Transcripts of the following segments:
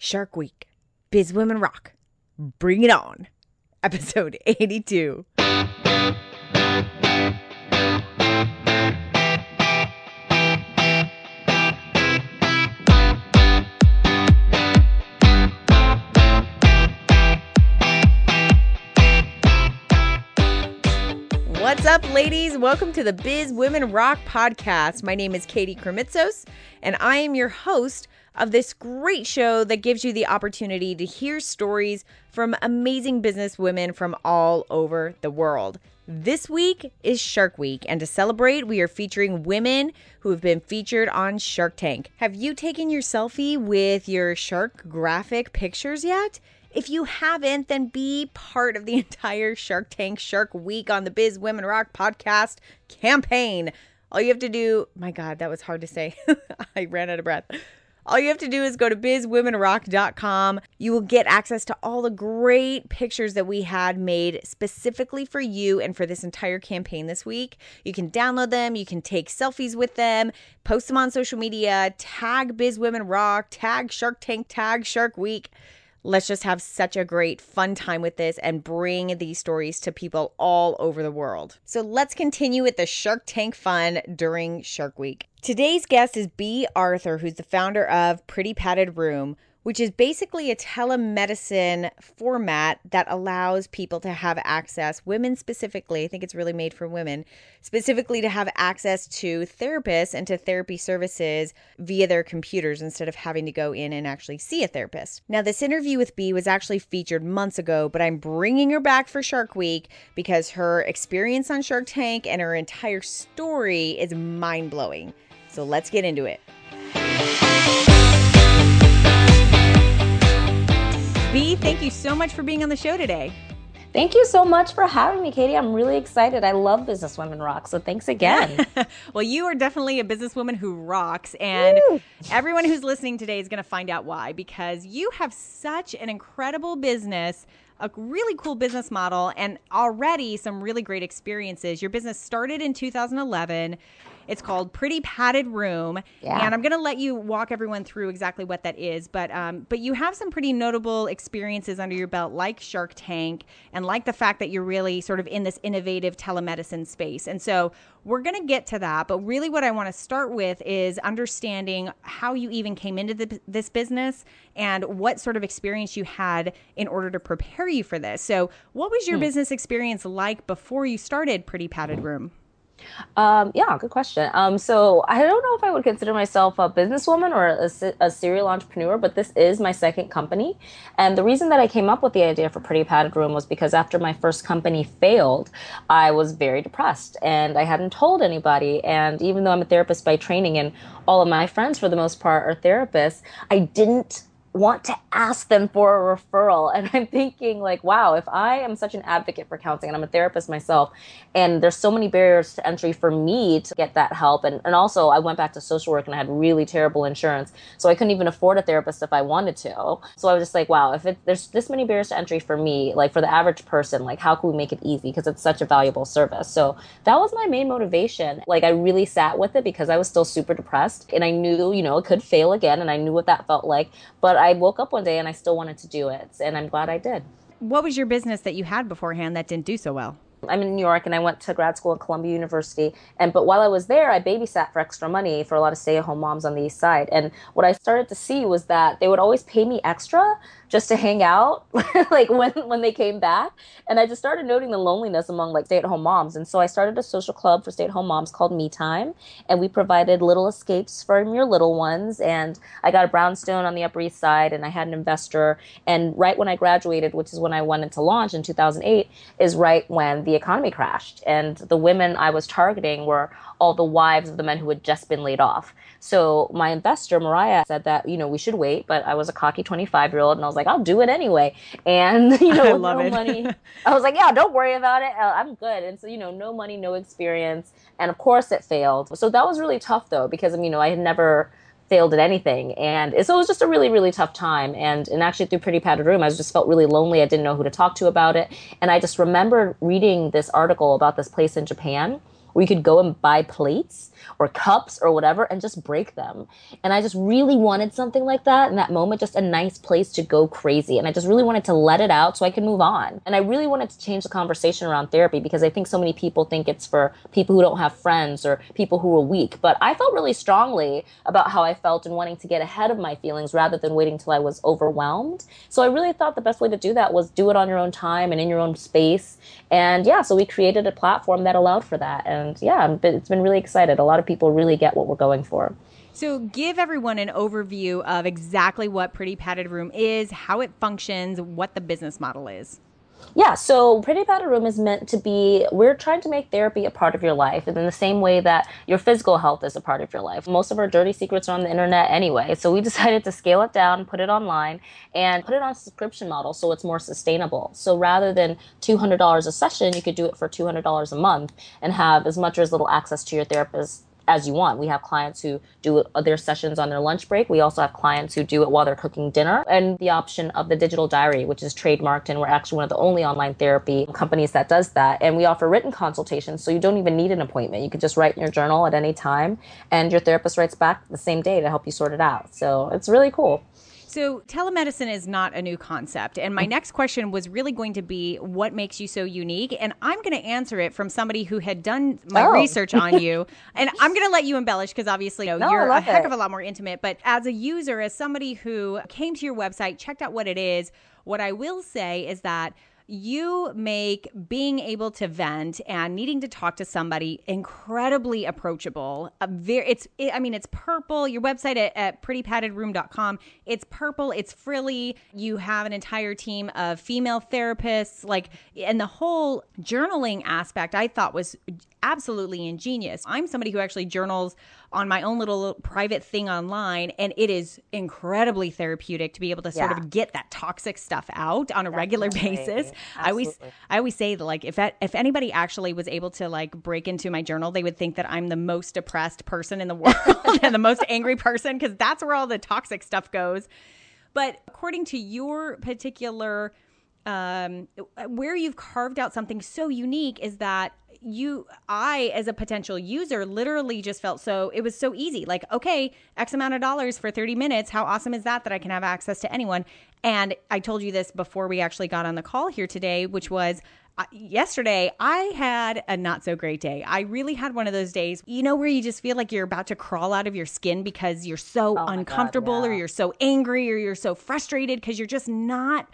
Shark Week, Biz Women Rock, Bring It On, episode 82. What's up, ladies? Welcome to the Biz Women Rock podcast. My name is Katie Krimitsos, and I am your host of this great show that gives you the opportunity to hear stories from amazing business women from all over the world. This week is Shark Week, and to celebrate, we are featuring women who have been featured on Shark Tank. Have you taken your selfie with your shark graphic pictures yet? If you haven't, then be part of the entire Shark Tank Shark Week on the Biz Women Rock podcast campaign. All you have to do, my God, that was hard to say. I ran out of breath. All you have to do is go to bizwomenrock.com. You will get access to all the great pictures that we had made specifically for you and for this entire campaign this week. You can download them, you can take selfies with them, post them on social media, tag Biz Women Rock, tag Shark Tank, tag Shark Week. Let's just have such a great fun time with this and bring these stories to people all over the world. So let's continue with the Shark Tank fun during Shark Week. Today's guest is Bea Arthur, who's the founder of Pretty Padded Room, which is basically a telemedicine format that allows people to have access, women specifically, I think it's really made for women, specifically to have access to therapists and to therapy services via their computers instead of having to go in and actually see a therapist. Now, this interview with Bea was actually featured months ago, but I'm bringing her back for Shark Week because her experience on Shark Tank and her entire story is mind blowing. So let's get into it. Bea, thank you so much for being on the show today. Thank you so much for having me, Katie. I'm really excited. I love Business Women Rock, so thanks again. well, you are definitely a businesswoman who rocks, and Woo! everyone who's listening today is going to find out why because you have such an incredible business a really cool business model and already some really great experiences. Your business started in 2011. It's called Pretty Padded Room, yeah. and I'm going to let you walk everyone through exactly what that is. But um, but you have some pretty notable experiences under your belt, like Shark Tank, and like the fact that you're really sort of in this innovative telemedicine space. And so we're going to get to that. But really, what I want to start with is understanding how you even came into the, this business and what sort of experience you had in order to prepare you for this. So, what was your hmm. business experience like before you started Pretty Padded Room? Um, yeah, good question. Um, so I don't know if I would consider myself a businesswoman or a, a, serial entrepreneur, but this is my second company. And the reason that I came up with the idea for Pretty Padded Room was because after my first company failed, I was very depressed and I hadn't told anybody. And even though I'm a therapist by training and all of my friends for the most part are therapists, I didn't want to ask them for a referral. And I'm thinking, like, wow, if I am such an advocate for counseling and I'm a therapist myself, and there's so many barriers to entry for me to get that help. And, and also, I went back to social work and I had really terrible insurance. So I couldn't even afford a therapist if I wanted to. So I was just like, wow, if it, there's this many barriers to entry for me, like for the average person, like, how can we make it easy? Because it's such a valuable service. So that was my main motivation. Like, I really sat with it because I was still super depressed and I knew, you know, it could fail again and I knew what that felt like. But I woke up one day and I still wanted to do it, and I'm glad I did. What was your business that you had beforehand that didn't do so well? I'm in New York and I went to grad school at Columbia University. And but while I was there, I babysat for extra money for a lot of stay-at-home moms on the East Side. And what I started to see was that they would always pay me extra just to hang out like when when they came back. And i just started noting the loneliness among like stay-at-home moms. And so i started a social club for stay-at-home moms called me time. And we provided little escapes from your little ones. And i got a brownstone on the upper east side and i had an investor. And right when i graduated which is when i went into launch in 2008 is right when the economy crashed. And the women i was targeting were all the wives of the men who had just been laid off so my investor, Mariah, said that, you know, we should wait, but I was a cocky 25 year old and I was like, I'll do it anyway. And, you know, no it. money, I was like, yeah, don't worry about it. Uh, I'm good. And so, you know, no money, no experience. And of course it failed. So that was really tough though, because, I'm you know, I had never failed at anything. And so it was just a really, really tough time. And, and actually through Pretty Padded Room, I just felt really lonely. I didn't know who to talk to about it. And I just remembered reading this article about this place in Japan where you could go and buy plates or cups or whatever and just break them. And I just really wanted something like that in that moment, just a nice place to go crazy. And I just really wanted to let it out so I could move on. And I really wanted to change the conversation around therapy because I think so many people think it's for people who don't have friends or people who are weak. But I felt really strongly about how I felt and wanting to get ahead of my feelings rather than waiting until I was overwhelmed. So I really thought the best way to do that was do it on your own time and in your own space. And yeah, so we created a platform that allowed for that. And yeah, it's been really excited. A lot of people really get what we're going for. So, give everyone an overview of exactly what Pretty Padded Room is, how it functions, what the business model is. Yeah, so Pretty Padded Room is meant to be, we're trying to make therapy a part of your life and in the same way that your physical health is a part of your life. Most of our dirty secrets are on the internet anyway, so we decided to scale it down, put it online, and put it on a subscription model so it's more sustainable. So rather than $200 a session, you could do it for $200 a month and have as much or as little access to your therapist as you want. We have clients who do uh, their sessions on their lunch break. We also have clients who do it while they're cooking dinner. And the option of the digital diary, which is trademarked, and we're actually one of the only online therapy companies that does that. And we offer written consultations, so you don't even need an appointment. You can just write in your journal at any time, and your therapist writes back the same day to help you sort it out. So it's really cool. So, telemedicine is not a new concept. And my mm. next question was really going to be what makes you so unique? And I'm going to answer it from somebody who had done my oh. research on you. and I'm going to let you embellish because obviously you know, no, you're a heck it. of a lot more intimate. But as a user, as somebody who came to your website, checked out what it is, what I will say is that you make being able to vent and needing to talk to somebody incredibly approachable. A very, it's, it, I mean, it's purple. Your website at, at prettypaddedroom.com, it's purple, it's frilly. You have an entire team of female therapists, like, and the whole journaling aspect I thought was absolutely ingenious. I'm somebody who actually journals on my own little private thing online, and it is incredibly therapeutic to be able to sort yeah. of get that toxic stuff out on a Definitely. regular basis. I always I always say that like if that, if anybody actually was able to like break into my journal, they would think that I'm the most depressed person in the world and the most angry person because that's where all the toxic stuff goes. But according to your particular um, where you've carved out something so unique is that you i as a potential user literally just felt so it was so easy like okay x amount of dollars for 30 minutes how awesome is that that i can have access to anyone and i told you this before we actually got on the call here today which was uh, yesterday I had a not so great day. I really had one of those days, you know, where you just feel like you're about to crawl out of your skin because you're so oh uncomfortable God, yeah. or you're so angry or you're so frustrated because you're just not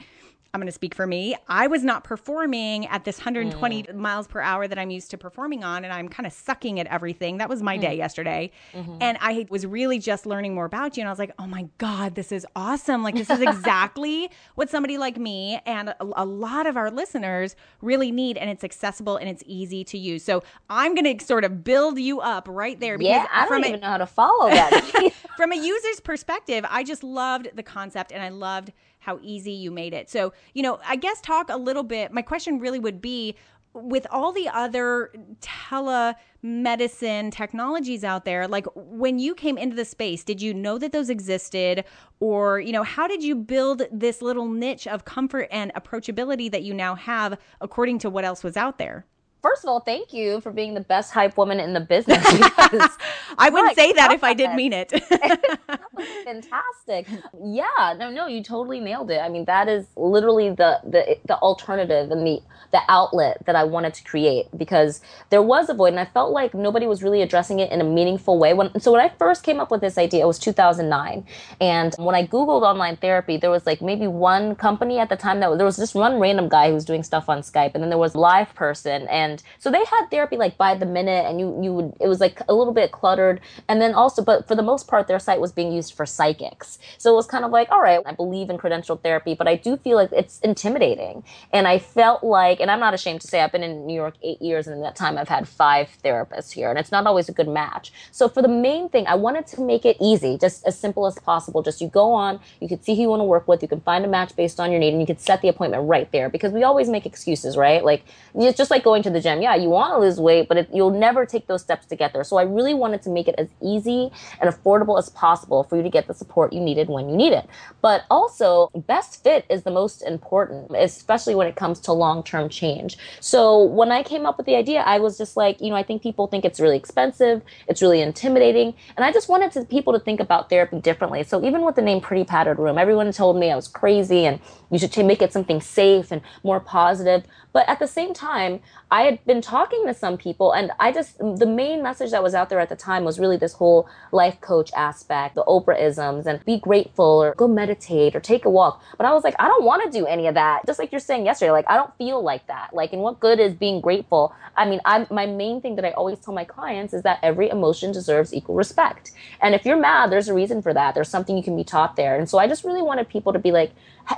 I'm going to speak for me. I was not performing at this 120 mm. miles per hour that I'm used to performing on, and I'm kind of sucking at everything. That was my mm. day yesterday. Mm-hmm. And I was really just learning more about you. And I was like, oh my God, this is awesome. Like, this is exactly what somebody like me and a, a, lot of our listeners really need. And it's accessible and it's easy to use. So I'm going to sort of build you up right there. Because yeah, I don't even a, know how to follow that. from a user's perspective, I just loved the concept and I loved how easy you made it. So, you know, I guess talk a little bit. My question really would be with all the other telemedicine technologies out there, like when you came into the space, did you know that those existed? Or, you know, how did you build this little niche of comfort and approachability that you now have according to what else was out there? First of all, thank you for being the best hype woman in the business. I wouldn't say that if I did mean it. fantastic. Yeah, no, no, you totally nailed it. I mean, that is literally the the the alternative and the the outlet that I wanted to create because there was a void and I felt like nobody was really addressing it in a meaningful way. When so when I first came up with this idea, it was 2009, and when I googled online therapy, there was like maybe one company at the time that there was just one random guy who was doing stuff on Skype, and then there was LivePerson, and so they had therapy like by the minute, and you you would it was like a little bit cluttered, and then also, but for the most part, their site was being used for psychics, so it was kind of like, all right, I believe in credentialed therapy, but I do feel like it's intimidating, and I felt like and I'm not ashamed to say I've been in New York eight years, and in that time I've had five therapists here, and it's not always a good match. So for the main thing, I wanted to make it easy, just as simple as possible. Just you go on, you can see who you want to work with, you can find a match based on your need, and you can set the appointment right there because we always make excuses, right? Like it's just like going to the gym. Yeah, you want to lose weight, but it, you'll never take those steps to get there. So I really wanted to make it as easy and affordable as possible for you to get the support you needed when you need it. But also, best fit is the most important, especially when it comes to long term change. So when I came up with the idea, I was just like, you know, I think people think it's really expensive, it's really intimidating, and I just wanted to, people to think about therapy differently. So even with the name Pretty Padded Room, everyone told me I was crazy and you should make it something safe and more positive. But at the same time, I had been talking to some people, and I just, the main message that was out there at the time was really this whole life coach aspect, the Oprah isms, and be grateful or go meditate or take a walk. But I was like, I don't want to do any of that. Just like you're saying yesterday, like, I don't feel like that. Like, and what good is being grateful? I mean, I'm, my main thing that I always tell my clients is that every emotion deserves equal respect. And if you're mad, there's a reason for that. There's something you can be taught there. And so I just really wanted people to be like,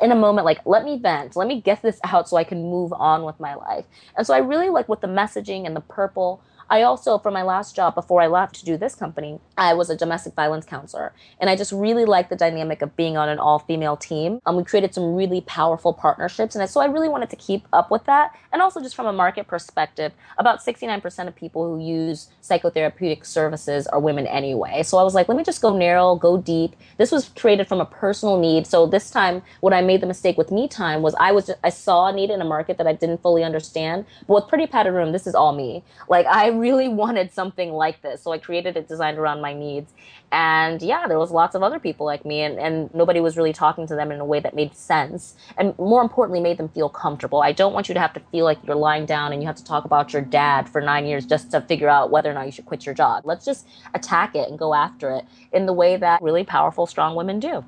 in a moment like let me vent let me get this out so i can move on with my life. And so i really like what the messaging and the purple I also, for my last job before I left to do this company, I was a domestic violence counselor. And I just really liked the dynamic of being on an all female team. Um, we created some really powerful partnerships. And so I really wanted to keep up with that. And also, just from a market perspective, about 69% of people who use psychotherapeutic services are women anyway. So I was like, let me just go narrow, go deep. This was created from a personal need. So this time, what I made the mistake with me time was I was, I saw a need in a market that I didn't fully understand. But with Pretty Padded Room, this is all me. Like, I really wanted something like this. So I created it designed around my needs. And yeah, there was lots of other people like me and, and nobody was really talking to them in a way that made sense. And more importantly, made them feel comfortable. I don't want you to have to feel like you're lying down and you have to talk about your dad for nine years just to figure out whether or not you should quit your job. Let's just attack it and go after it in the way that really powerful, strong women do.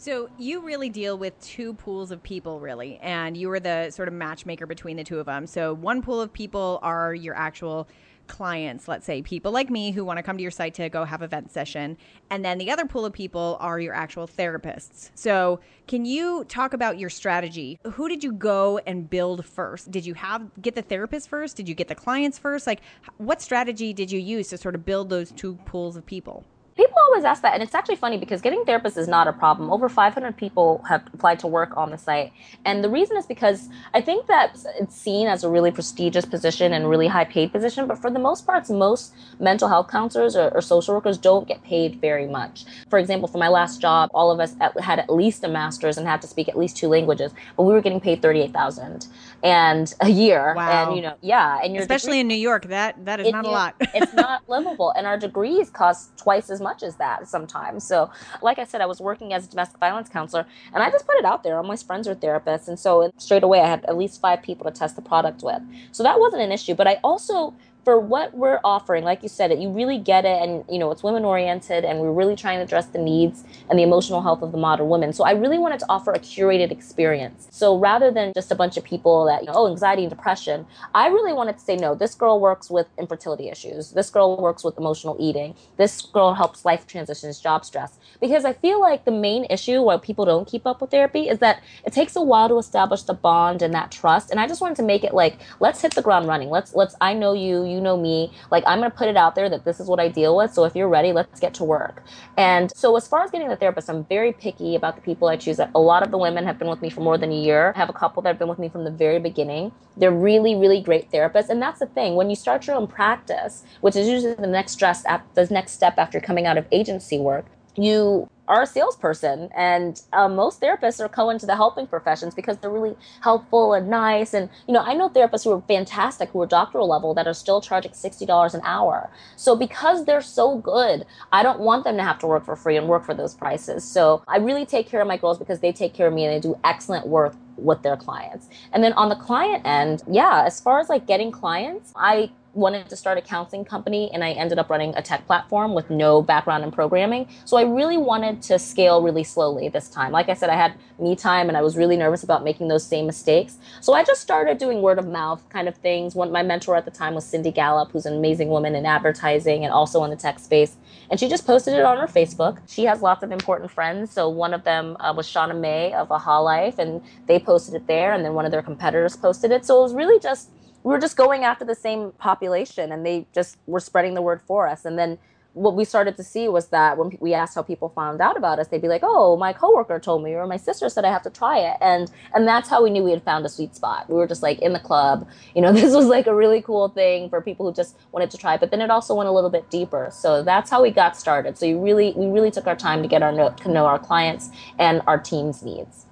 So you really deal with two pools of people, really, and you are the sort of matchmaker between the two of them. So one pool of people are your actual clients, let's say people like me who want to come to your site to go have a vent session, and then the other pool of people are your actual therapists. So can you talk about your strategy? Who did you go and build first? Did you have get the therapist first? Did you get the clients first? Like, what strategy did you use to sort of build those two pools of people? People always ask that, and it's actually funny because getting therapists is not a problem. Over 500 people have applied to work on the site, and the reason is because I think that it's seen as a really prestigious position and really high paid position. But for the most part, most mental health counselors or, or social workers don't get paid very much. For example, for my last job, all of us at, had at least a master's and had to speak at least two languages, but we were getting paid 38,000 and a year. Wow. And you know, yeah, and especially degree, in New York, that that is not a lot. it's not livable, and our degrees cost twice as much much as that sometimes. So, like I said, I was working as a domestic violence counselor, and I just put it out there. All my friends are therapists, and so straight away I had at least five people to test the product with. So that wasn't an issue. But I also for what we're offering, like you said, it you really get it, and you know it's women oriented, and we're really trying to address the needs and the emotional health of the modern woman. So I really wanted to offer a curated experience. So rather than just a bunch of people that you know, oh anxiety and depression, I really wanted to say no. This girl works with infertility issues. This girl works with emotional eating. This girl helps life transitions, job stress. Because I feel like the main issue why people don't keep up with therapy is that it takes a while to establish the bond and that trust. And I just wanted to make it like let's hit the ground running. Let's let's I know you, you you know me. Like, I'm going to put it out there that this is what I deal with. So if you're ready, let's get to work. And so, as far as getting the therapist, I'm very picky about the people I choose. A lot of the women have been with me for more than a year. I have a couple that have been with me from the very beginning. They're really, really great therapists. And that's the thing. When you start your own practice, which is usually the next stress, the next step after coming out of agency work, you are a salesperson and uh, most therapists are going to the helping professions because they're really helpful and nice and you know i know therapists who are fantastic who are doctoral level that are still charging $60 an hour. So because they're so good i don't want them to have to work for free and work for those prices. So i really take care of my girls because they take care of me and they do excellent work with their clients. And then on the client end yeah as far as like getting clients i wanted to start a counseling company and I ended up running a tech platform with no background in programming. So I really wanted to scale really slowly this time. Like I said, I had me time and I was really nervous about making those same mistakes. So I just started doing word of mouth kind of things. One, my mentor at the time was Cindy Gallop, who's an amazing woman in advertising and also in the tech space. And she just posted it on her Facebook. She has lots of important friends. So one of them uh, was Shauna Mei of AHAlife, and they posted it there. And then one of their competitors posted it. So it was really just we were just going after the same population and they just were spreading the word for us and then what we started to see was that when we asked how people found out about us, they'd be like, "Oh, my coworker told me, or my sister said I have to try it," and and that's how we knew we had found a sweet spot. We were just like in the club, you know, this was like a really cool thing for people who just wanted to try. But then it also went a little bit deeper, so that's how we got started. So you really, we really took our time to get our know, to know our clients and our team's needs.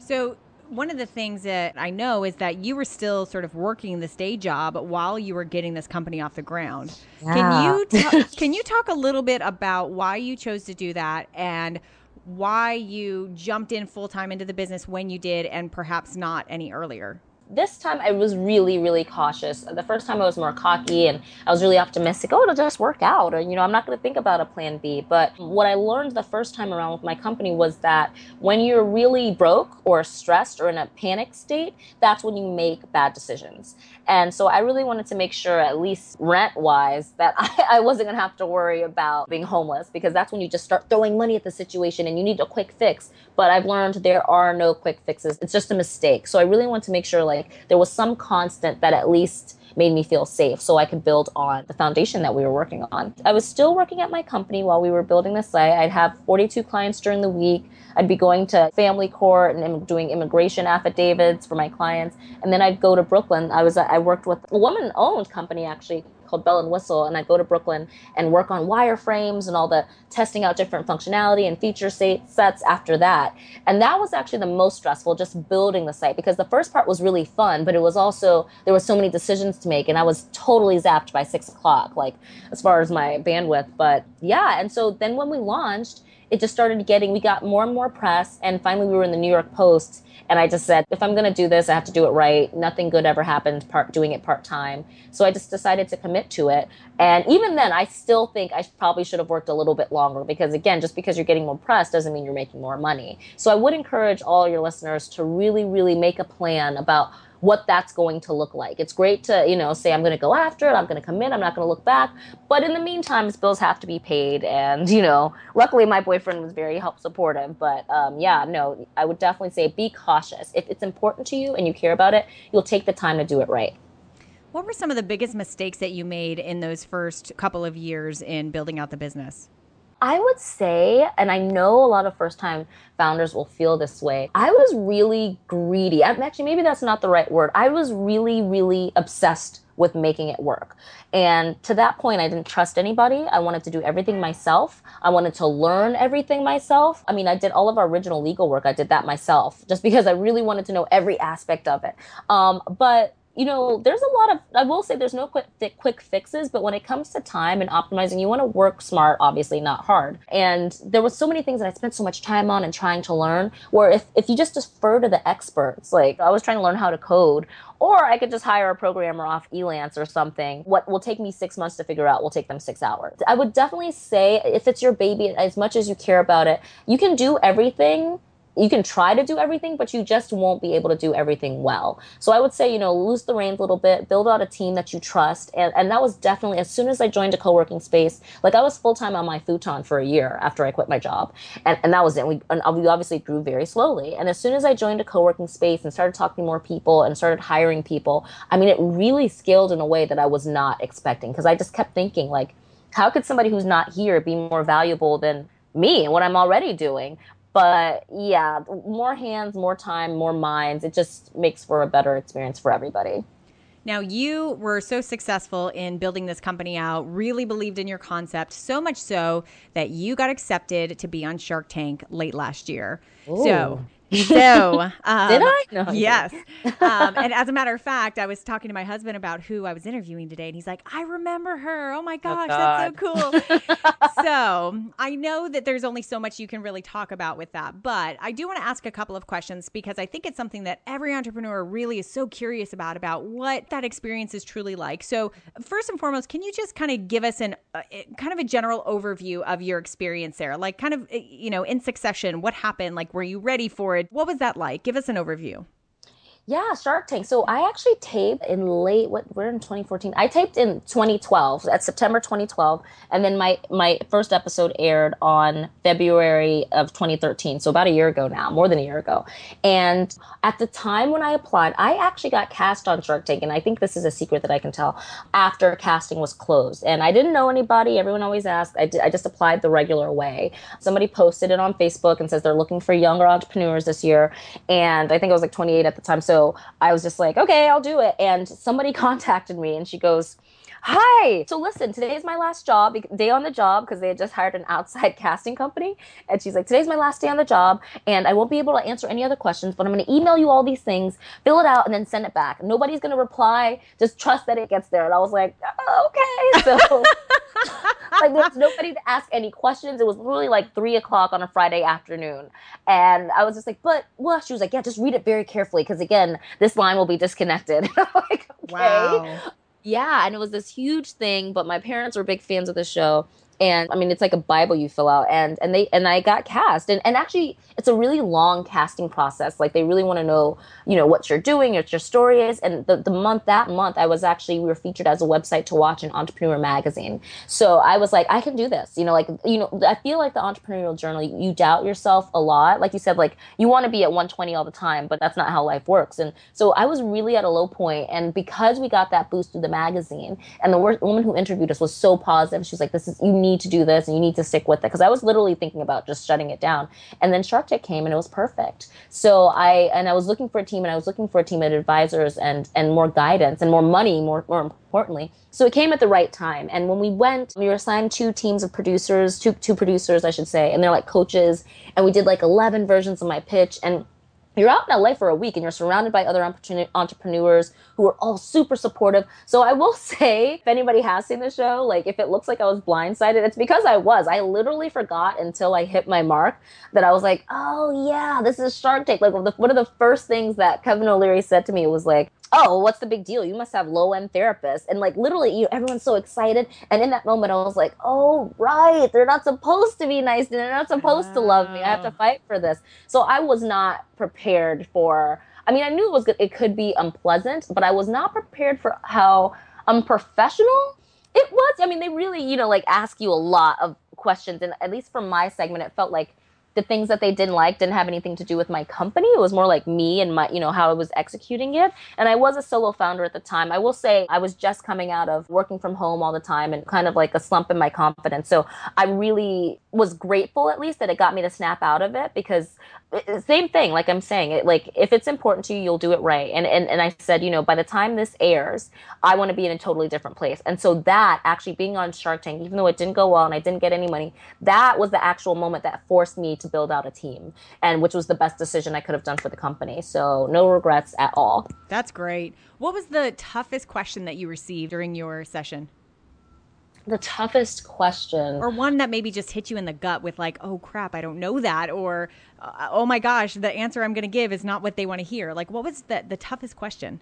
So one of the things that I know is that you were still sort of working this day job while you were getting this company off the ground. Yeah. Can you ta- can you talk a little bit about why you chose to do that and why you jumped in full time into the business when you did and perhaps not any earlier? This time I was really, really cautious. The first time I was more cocky and I was really optimistic. Oh, it'll just work out. Or, you know, I'm not going to think about a plan B. But what I learned the first time around with my company was that when you're really broke or stressed or in a panic state, that's when you make bad decisions. And so I really wanted to make sure, at least rent wise, that I, I wasn't going to have to worry about being homeless because that's when you just start throwing money at the situation and you need a quick fix. But I've learned there are no quick fixes. It's just a mistake. So I really want to make sure like there was some constant that at least made me feel safe so I could build on the foundation that we were working on. I was still working at my company while we were building the site. I'd have 42 clients during the week. I'd be going to family court and doing immigration affidavits for my clients. And then I'd go to Brooklyn. I was I worked with a woman owned company actually called Bell and Whistle, and I go to Brooklyn and work on wireframes and all the testing out different functionality and feature sets after that. And that was actually the most stressful, just building the site because the first part was really fun, but it was also there were so many decisions to make, and I was totally zapped by six o'clock, like as far as my bandwidth. But yeah, and so then when we launched, it just started getting we got more and more press, and finally we were in the New York Post and I just said, if I'm going to do this, I have to do it right. Nothing good ever happened part doing it part time. So I just decided to commit to it. And even then, I still think I probably should have worked a little bit longer because again, just because you're getting more press doesn't mean you're making more money. So I would encourage all your listeners to really, really make a plan about what that's going to look like. It's great to, you know, say I'm going to go after it, I'm going to commit, I'm not going to look back. But in the meantime, bills have to be paid. And, you know, luckily my boyfriend was very help supportive. But um, yeah, no, I would definitely say be cautious. If it's important to you and you care about it, you'll take the time to do it right. What were some of the biggest mistakes that you made in those first couple of years in building out the business? I would say, and I know a lot of first time founders will feel this way, I was really greedy. I'm actually, maybe that's not the right word. I was really, really obsessed with making it work. And to that point, I didn't trust anybody. I wanted to do everything myself. I wanted to learn everything myself. I mean, I did all of our original legal work. I did that myself just because I really wanted to know every aspect of it. Um, but you know, there's a lot of, I will say there's no quick, quick fixes, but when it comes to time and optimizing, you want to work smart, obviously, not hard. And there was so many things that I spent so much time on and trying to learn, where if, if you just defer to the experts, like I was trying to learn how to code, or I could just hire a programmer off Elance or something. What will take me six months to figure out will take them six hours. I would definitely say if it's your baby, as much as you care about it, you can do everything you can try to do everything, but you just won't be able to do everything well. So I would say, you know, lose the reins a little bit, build out a team that you trust. And, and that was definitely, as soon as I joined a co working space, like I was full time on my futon for a year after I quit my job. And, and that was it. We, and we obviously grew very slowly. And as soon as I joined a co working space and started talking to more people and started hiring people, I mean, it really scaled in a way that I was not expecting because I just kept thinking, like, how could somebody who's not here be more valuable than me and what I'm already doing? But yeah, more hands, more time, more minds. It just makes for a better experience for everybody. Now, you were so successful in building this company out, really believed in your concept, so much so that you got accepted to be on Shark Tank late last year. Ooh. So, so, um, did I? No, yes. um, and as a matter of fact, I was talking to my husband about who I was interviewing today, and he's like, "I remember her. Oh my oh, gosh, oh that's so cool." so I know that there's only so much you can really talk about with that, but I do want to ask a couple of questions because I think it's something that every entrepreneur really is so curious about about what that experience is truly like. So, first and foremost, can you just kind of give us an uh, kind of a general overview of your experience there, like kind of uh, you know in succession, what happened? Like, were you ready for it? What was that like? Give us an overview. Yeah, Shark Tank. So I actually taped in late what we're in 2014. I taped in 2012 at September 2012, and then my my first episode aired on February of 2013. So about a year ago now, more than a year ago. And at the time when I applied, I actually got cast on Shark Tank, and I think this is a secret that I can tell. After casting was closed, and I didn't know anybody. Everyone always asked. I, I just applied the regular way. Somebody posted it on Facebook and says they're looking for younger entrepreneurs this year, and I think I was like 28 at the time. So I was just like, okay, I'll do it. And somebody contacted me and she goes, Hi. So listen, today is my last job, day on the job, because they had just hired an outside casting company. And she's like, today's my last day on the job, and I won't be able to answer any other questions, but I'm going to email you all these things, fill it out, and then send it back. Nobody's going to reply. Just trust that it gets there. And I was like, oh, okay. So like there was nobody to ask any questions. It was really like three o'clock on a Friday afternoon. And I was just like, but what? She was like, yeah, just read it very carefully. Cause again, this line will be disconnected. like, okay. Wow. Yeah. And it was this huge thing, but my parents were big fans of the show and I mean it's like a Bible you fill out and and they and I got cast and and actually it's a really long casting process like they really want to know you know what you're doing what your story is and the, the month that month I was actually we were featured as a website to watch in Entrepreneur magazine. So I was like I can do this you know like you know I feel like the entrepreneurial journal you doubt yourself a lot like you said like you want to be at 120 all the time but that's not how life works and so I was really at a low point and because we got that boost through the magazine and the woman who interviewed us was so positive she's like this is you need need to do this and you need to stick with it because I was literally thinking about just shutting it down. And then Shark Tank came and it was perfect. So I and I was looking for a team and I was looking for a team of advisors and and more guidance and more money, more more importantly. So it came at the right time. And when we went, we were assigned two teams of producers, two two producers I should say, and they're like coaches. And we did like eleven versions of my pitch and you're out in LA for a week and you're surrounded by other entrepreneurs who are all super supportive. So I will say, if anybody has seen the show, like if it looks like I was blindsided, it's because I was. I literally forgot until I hit my mark that I was like, oh yeah, this is Shark Tank. Like one of the first things that Kevin O'Leary said to me was like, oh, what's the big deal? You must have low end therapists. And like literally, you everyone's so excited. And in that moment, I was like, oh, right. They're not supposed to be nice. And they're not supposed oh. to love me. I have to ah. fight for this. So I was not prepared for, I mean, I knew it was good. It could be unpleasant, but I was not prepared for how unprofessional it was. I mean, they really, you know, like ask you a lot of questions. And at least for my segment, it felt like the things that they didn't like didn't have anything to do with my company. It was more like me and my, you know, how I was executing it. And I was a solo founder at the time. I will say I was just coming out of working from home all the time and kind of like a slump in my confidence. So I really was grateful at least that it got me to snap out of it because eh, eh, same thing like i'm saying it like if it's important to you you'll do it right and and, and i said you know by the time this airs i want to be in a totally different place and so that actually being on shark tank even though it didn't go well and i didn't get any money that was the actual moment that forced me to build out a team and which was the best decision i could have done for the company. So no regrets at all. That's great. What was the toughest question that you received during your session? The toughest question. Or one that maybe just hit you in the gut with like oh crap i don't know that or oh my gosh the answer i'm going to give is not what they want to hear. Like what was the, the toughest question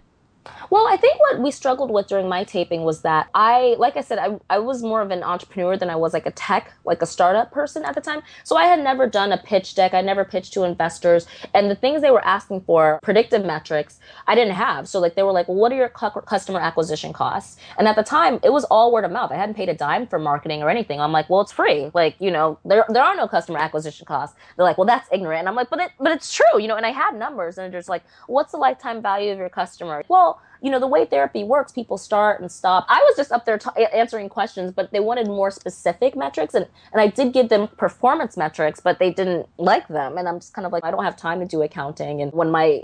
well, I think what we struggled with during my taping was that I, like I said, I, I was more of an entrepreneur than I was like a tech, like a startup person at the time. So I had never done a pitch deck. I never pitched to investors. And the things they were asking for, predictive metrics, I didn't have. So like they were like, what are your customer acquisition costs? And at the time, it was all word of mouth. I hadn't paid a dime for marketing or anything. I'm like, well, it's free. Like, you know, there, there are no customer acquisition costs. They're like, well, that's ignorant. And I'm like, but it, but it's true, you know, and I had numbers and they're just like, what's the lifetime value of your customer? Well, you know, the way therapy works, people start and stop. I was just up there t- answering questions, but they wanted more specific metrics. And, and I did give them performance metrics, but they didn't like them. And I'm just kind of like, I don't have time to do accounting. And when my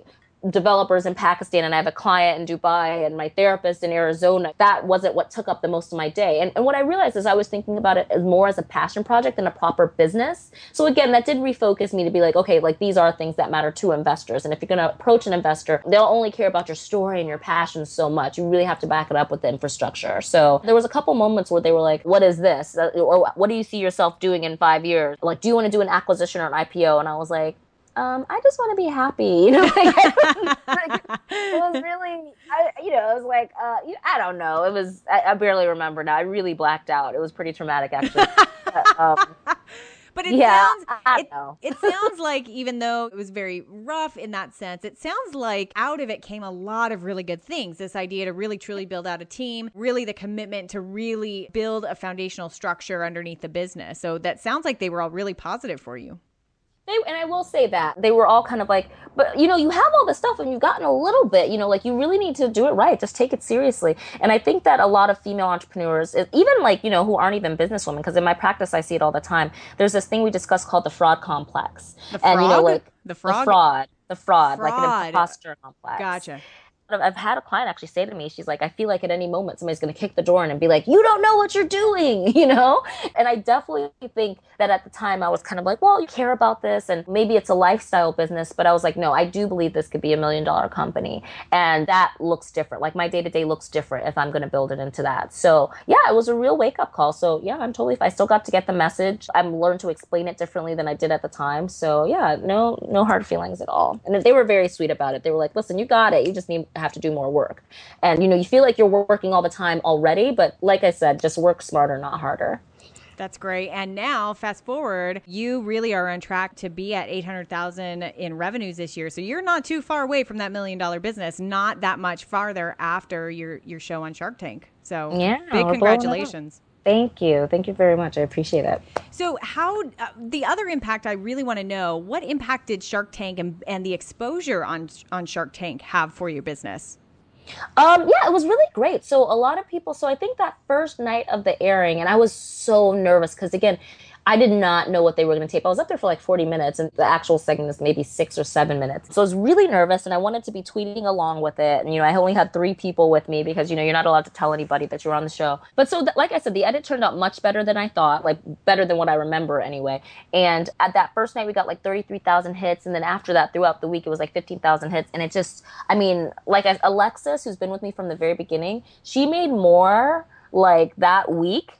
developers in Pakistan and I have a client in Dubai and my therapist in Arizona. That wasn't what took up the most of my day. And, and what I realized is I was thinking about it as more as a passion project than a proper business. So again, that did refocus me to be like, okay, like these are things that matter to investors. And if you're going to approach an investor, they'll only care about your story and your passion so much. You really have to back it up with the infrastructure. So there was a couple moments where they were like, what is this? Uh, or what do you see yourself doing in five years? Like, do you want to do an acquisition or an IPO? And I was like, um, I just want to be happy. You know, like, it was really, I, you know, it was like, uh, I don't know. It was, I, I, barely remember now. I really blacked out. It was pretty traumatic, actually. um, But it Yeah, sounds it, it sounds like even though it was very rough in that sense, it sounds like out of it came a lot of really good things. This idea to really truly build out a team, really the commitment to really build a foundational structure underneath the business. So that sounds like they were all really positive for you. They, and I will say that they were all kind of like, but you know, you have all this stuff and you've gotten a little bit, you know, like you really need to do it right. Just take it seriously. And I think that a lot of female entrepreneurs, even like, you know, who aren't even businesswomen, because in my practice, I see it all the time. There's this thing we discuss called the fraud complex. The And, you know, like The frog? the fraud, the fraud, like an imposter complex. Gotcha. I've I've had a client actually say to me, she's like, I feel like at any moment somebody's going to kick the door in and be like, you don't know what you're doing, you know? And I definitely think that at the time I was kind of like, well, you care about this and maybe it's a lifestyle business. But I was like, no, I do believe this could be a million dollar company. And that looks different. Like my day to day looks different if I'm going to build it into that. So yeah, it was a real wake up call. So yeah, I'm totally, if I still got to get the message. I've learned to explain it differently than I did at the time. So yeah, no, no hard feelings at all. And they were very sweet about it. They were like, listen, you got it. You just need have to do more work. And you know, you feel like you're working all the time already, but like I said, just work smarter, not harder. That's great. And now, fast forward, you really are on track to be at 800,000 in revenues this year. So you're not too far away from that million dollar business, not that much farther after your your show on Shark Tank. So Yeah, big we're blowing it congratulations. Thank you. Thank you very much. I appreciate it. So, how uh, the other impact I really want to know what impact did Shark Tank and, and the exposure on on Shark Tank have for your business? Um, yeah, it was really great. So a lot of people. So I think that first night of the airing, and I was so nervous because again, I did not know what they were going to tape. I was up there for like 40 minutes, and the actual segment is maybe six or seven minutes. So I was really nervous, and I wanted to be tweeting along with it. And you know, I only had three people with me because you know you're not allowed to tell anybody that you're on the show. But so, th- like I said, the edit turned out much better than I thought, like better than what I remember anyway. And at that first night, we got like 33,000 hits, and then after that, throughout the week, it was like 15,000 hits. And it just, I mean, like I, Alexis, who's been with me from the very beginning, she made more like that week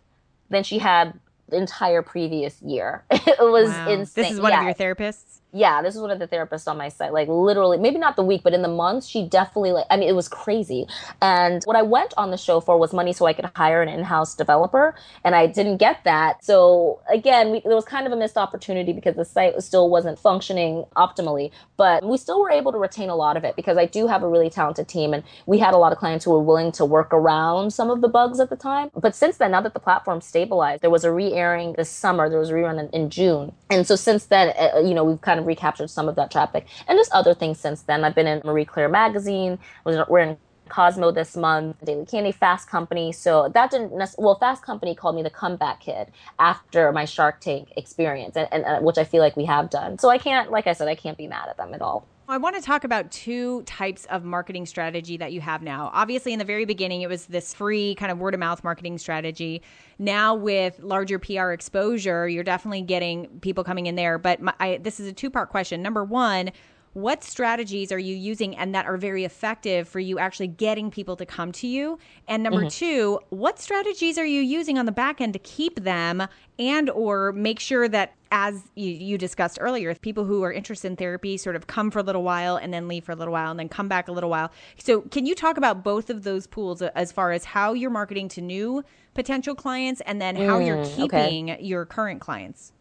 than she had entire previous year. it was Wow. insane. This is one yeah. of your therapists. Yeah, this is one of the therapists on my site. Like literally, maybe not the week, but in the months, she definitely like. I mean, it was crazy. And what I went on the show for was money, so I could hire an in-house developer, and I didn't get that. So again, we, was kind of a missed opportunity because the site still wasn't functioning optimally. But we still were able to retain a lot of it because I do have a really talented team, and we had a lot of clients who were willing to work around some of the bugs at the time. But since then, now that the platform stabilized, there was a re-airing this summer. There was a rerun in, in June, and so since then, uh, you know, we've kind of recaptured some of that traffic and just other things since then. I've been in Marie Claire magazine. We're in Cosmo this month, Daily Candy, Fast Company. So that didn't well, Fast Company called me the comeback kid after my Shark Tank experience, and, and uh, which I feel like we have done. So I can't, like I said, I can't be mad at them at all. I want to talk about two types of marketing strategy that you have now. Obviously, in the very beginning, it was this free kind of word of mouth marketing strategy. Now, with larger PR exposure, you're definitely getting people coming in there. But my, I, this is a two part question. Number one, what strategies are you using and that are very effective for you actually getting people to come to you and number mm-hmm. two what strategies are you using on the back end to keep them and or make sure that as you, you discussed earlier if people who are interested in therapy sort of come for a little while and then leave for a little while and then come back a little while so can you talk about both of those pools as far as how you're marketing to new potential clients and then how you're Mm, okay. keeping your current clients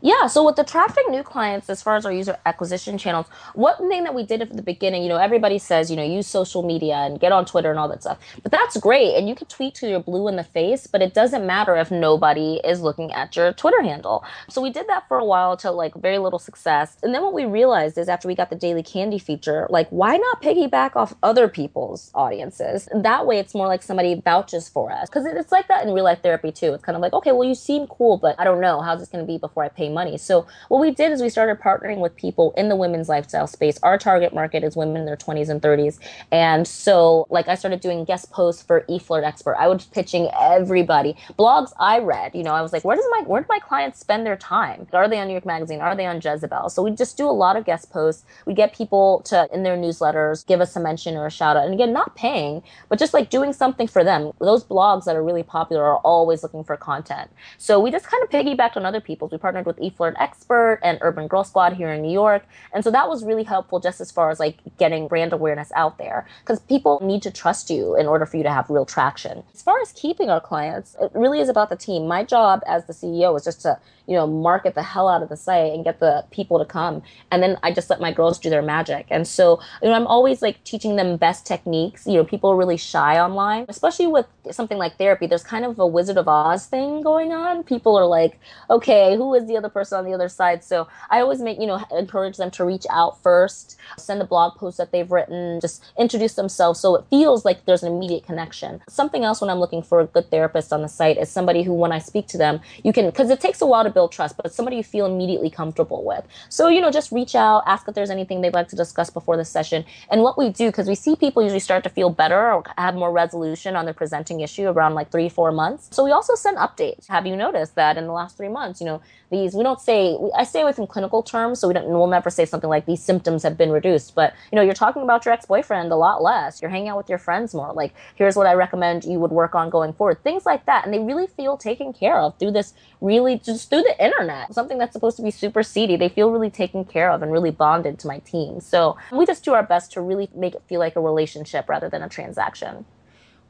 Yeah, so with the traffic new clients, as far as our user acquisition channels, one thing that we did at the beginning, you know, everybody says, you know, use social media and get on Twitter and all that stuff. But that's great. And you can tweet till you're blue in the face, but it doesn't matter if nobody is looking at your Twitter handle. So we did that for a while to like very little success. And then what we realized is after we got the daily candy feature, like, why not piggyback off other people's audiences? That way it's more like somebody vouches for us. Because it's like that in real life therapy too. It's kind of like, okay, well, you seem cool, but I don't know. How's this going to be before I pay money? So what we did is we started partnering with people in the women's lifestyle space. Our target market is women in their 20s and 30s. And so like I started doing guest posts for eFlirt Expert. I was pitching everybody. Blogs I read, you know, I was like, where does my where do my clients spend their time? Are they on New York Magazine? Are they on Jezebel? So we just do a lot of guest posts. We get people to in their newsletters give us a mention or a shout out. And again, not paying, but just like doing something for them. Those blogs that are really popular are always looking for content. So we just kind of piggybacked on other people's. We partnered with eFlirt Expert and Urban Girl Squad here in New York. And so that was really helpful just as far as like getting brand awareness out there because people need to trust you in order for you to have real traction. As far as keeping our clients, it really is about the team. My job as the CEO is just to you know, market the hell out of the site and get the people to come. And then I just let my girls do their magic. And so, you know, I'm always like teaching them best techniques. You know, people are really shy online, especially with something like therapy. There's kind of a Wizard of Oz thing going on. People are like, okay, who the other person on the other side? So I always make, you know, encourage them to reach out first, send a blog post that they've written, just introduce themselves so it feels like there's an immediate connection. Something else when I'm looking for a good therapist on the site is somebody who, when I speak to them, you can, because it takes a while to build trust, but somebody you feel immediately comfortable with. So, you know, just reach out, ask if there's anything they'd like to discuss before the session. And what we do, because we see people usually start to feel better or have more resolution on their presenting issue around like three, four months. So we also send updates. Have you noticed that in the last three months, you know, these we don't say i stay away from clinical terms so we don't we'll never say something like these symptoms have been reduced but you know you're talking about your ex-boyfriend a lot less. You're hanging out with your friends more. Like here's what i recommend you would work on going forward. Things like that and they really feel taken care of through this really just through the internet. Something that's supposed to be super seedy they feel really taken care of and really bonded to my team. So we just do our best to really make it feel like a relationship rather than a transaction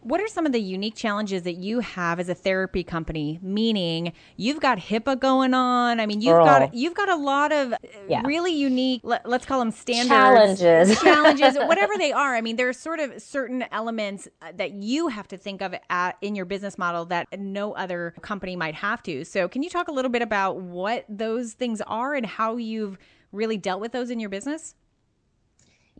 what are some of the unique challenges that you have as a therapy company? Meaning, you've got HIPAA going on. I mean, you've Girl. got you've got a lot of yeah. really unique. Let, us call them standards, challenges, challenges, whatever they are. I mean, there are sort of certain elements uh, that you have to think of at, in your business model that no other company might have to. So, can you talk a little bit about what those things are and how you've really dealt with those in your business?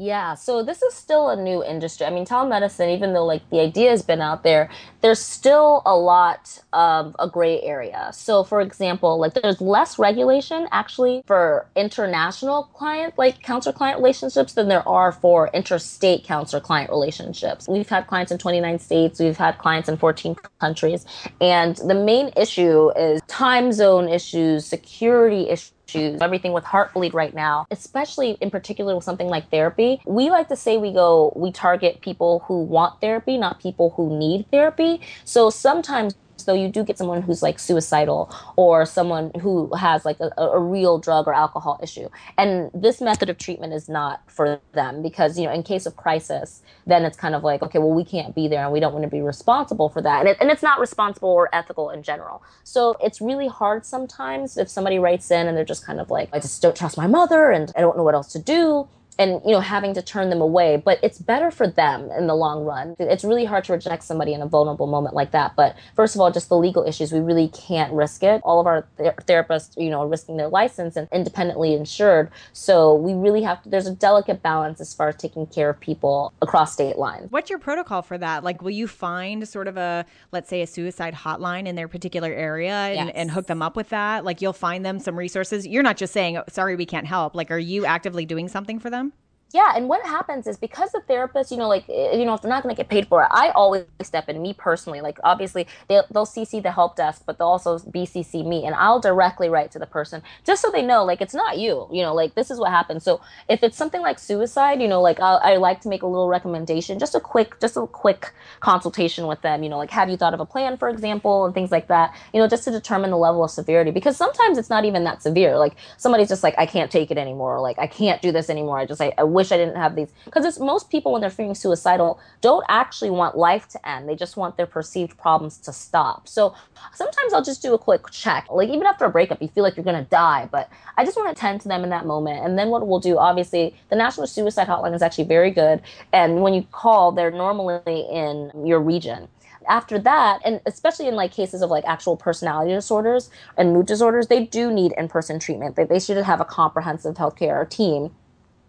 Yeah, so this is still a new industry. I mean, telemedicine, even though like the idea has been out there, there's still a lot of a gray area. So, for example, like there's less regulation actually for international client, like counselor client relationships than there are for interstate counselor client relationships. We've had clients in 29 states, we've had clients in 14 countries, and the main issue is time zone issues, security issues issues, everything with Heartbleed right now, especially in particular with something like therapy. We like to say we go, we target people who want therapy, not people who need therapy. So sometimes though you do get someone who's like suicidal or someone who has like a, a real drug or alcohol issue. And this method of treatment is not for them because, you know, in case of crisis, then it's kind of like, okay, well, we can't be there and we don't want to be responsible for that. And, it, and it's not responsible or ethical in general. So it's really hard sometimes if somebody writes in and they're just kind of like, I just don't trust my mother and I don't know what else to do and you know having to turn them away but it's better for them in the long run. It's really hard to reject somebody in a vulnerable moment like that but first of all just the legal issues we really can't risk it. All of our th- therapists you know are risking their license and independently insured so we really have to there's a delicate balance as far as taking care of people across state lines. What's your protocol for that? Like will you find sort of a let's say a suicide hotline in their particular area and, yes. and hook them up with that? Like you'll find them some resources. You're not just saying sorry we can't help. Like are you actively doing something for them yeah, and what happens is because the therapist, you know, like eh, you know, if they're not going to get paid for it, I always step in. Me personally, like obviously they'll they'll CC the help desk, but they'll also BCC me, and I'll directly write to the person just so they know, like it's not you, you know, like this is what happened. So if it's something like suicide, you know, like I'll, I like to make a little recommendation, just a quick, just a quick consultation with them, you know, like have you thought of a plan, for example, and things like that, you know, just to determine the level of severity, because sometimes it's not even that severe. Like somebody's just like I can't take it anymore, or like I can't do this anymore. I just I, I wish I didn't have these because it's most people when they're feeling suicidal don't actually want life to end. They just want their perceived problems to stop. So sometimes I'll just do a quick check. Like even after a breakup, you feel like you're gonna die, but I just want to tend to them in that moment. And then what we'll do, obviously, the National Suicide Hotline is actually very good. And when you call, they're normally in your region after that, and especially in like cases of like actual personality disorders and mood disorders, they do need in-person treatment. They, they should have a comprehensive healthcare team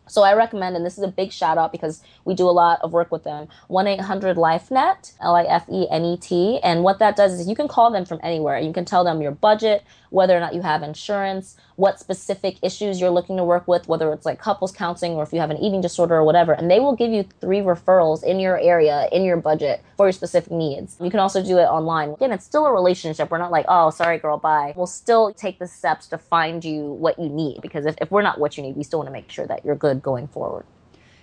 so I recommend, and this is a big shout out because we do a lot of work with them, 1 800 LifeNet, L I F E N E T. And what that does is you can call them from anywhere. You can tell them your budget, whether or not you have insurance, what specific issues you're looking to work with, whether it's like couples counseling or if you have an eating disorder or whatever. And they will give you three referrals in your area, in your budget for your specific needs. You can also do it online. Again, it's still a relationship. We're not like, oh, sorry, girl, bye. We'll still take the steps to find you what you need because if, if we're not what you need, we still want to make sure that you're good going forward.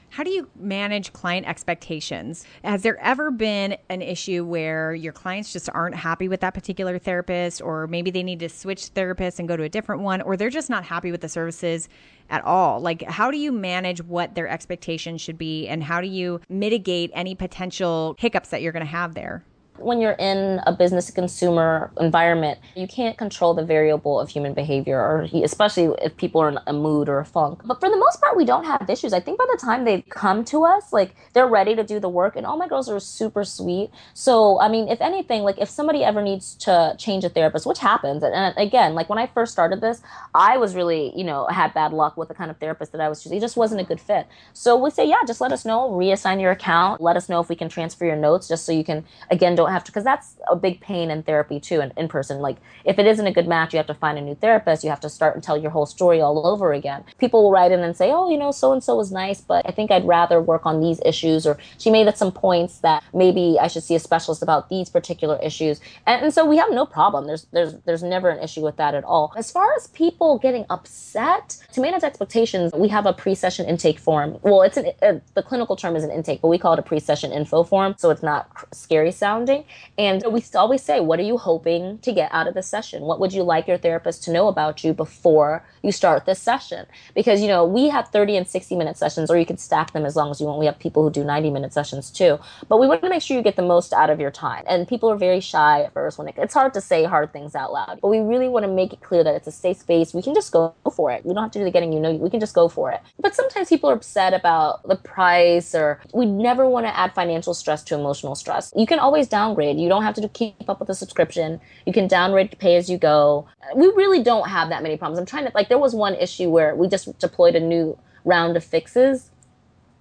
How do you manage client expectations? Has there ever been an issue where your clients just aren't happy with that particular therapist, or maybe they need to switch therapists and go to a different one, or they're just not happy with the services at all? Like, how do you manage what their expectations should be, and how do you mitigate any potential hiccups that you're going to have there? When you're in a business consumer environment, you can't control the variable of human behavior, or especially if people are in a mood or a funk. But for the most part, we don't have issues. I think by the time they come to us, like they're ready to do the work, and all my girls are super sweet. So, I mean, if anything, like if somebody ever needs to change a therapist, which happens, and again, like when I first started this, I was really, you know, had bad luck with the kind of therapist that I was choosing. It just wasn't a good fit. So we say, yeah, just let us know, reassign your account, let us know if we can transfer your notes, just so you can, again, don't don't have to because that's a big pain in therapy too in, in person. Like if it isn't a good match you have to find a new therapist. You have to start and tell your whole story all over again. People will write in and say oh you know so and so was nice but i think i'd rather work on these issues or she made some points that maybe i should see a specialist about these particular issues. And, and so we have no problem. There's there's there's never an issue with that at all. As far as people getting upset to manage expectations we have a pre-session intake form. Well it's an uh, the clinical term is an intake but we call it a pre-session info form so it's not scary sounding and we always say, what are you hoping to get out of this session? What would you like your therapist to know about you before you start this session? Because, you know, we have 30 and 60 minute sessions, or you can stack them as long as you want. We have people who do 90 minute sessions too. But we want to make sure you get the most out of your time. And people are very shy at first when it, it's hard to say hard things out loud. But we really want to make it clear that it's a safe space. We can just go for it. We don't have to do the getting you know, we can just go for it. But sometimes people are upset about the price, or we never want to add financial stress to emotional stress. You can always downgrade. You don't have to keep up with the subscription. You can downgrade pay as you go. We really don't have that many problems. I'm trying to like there was one issue where we just deployed a new round of fixes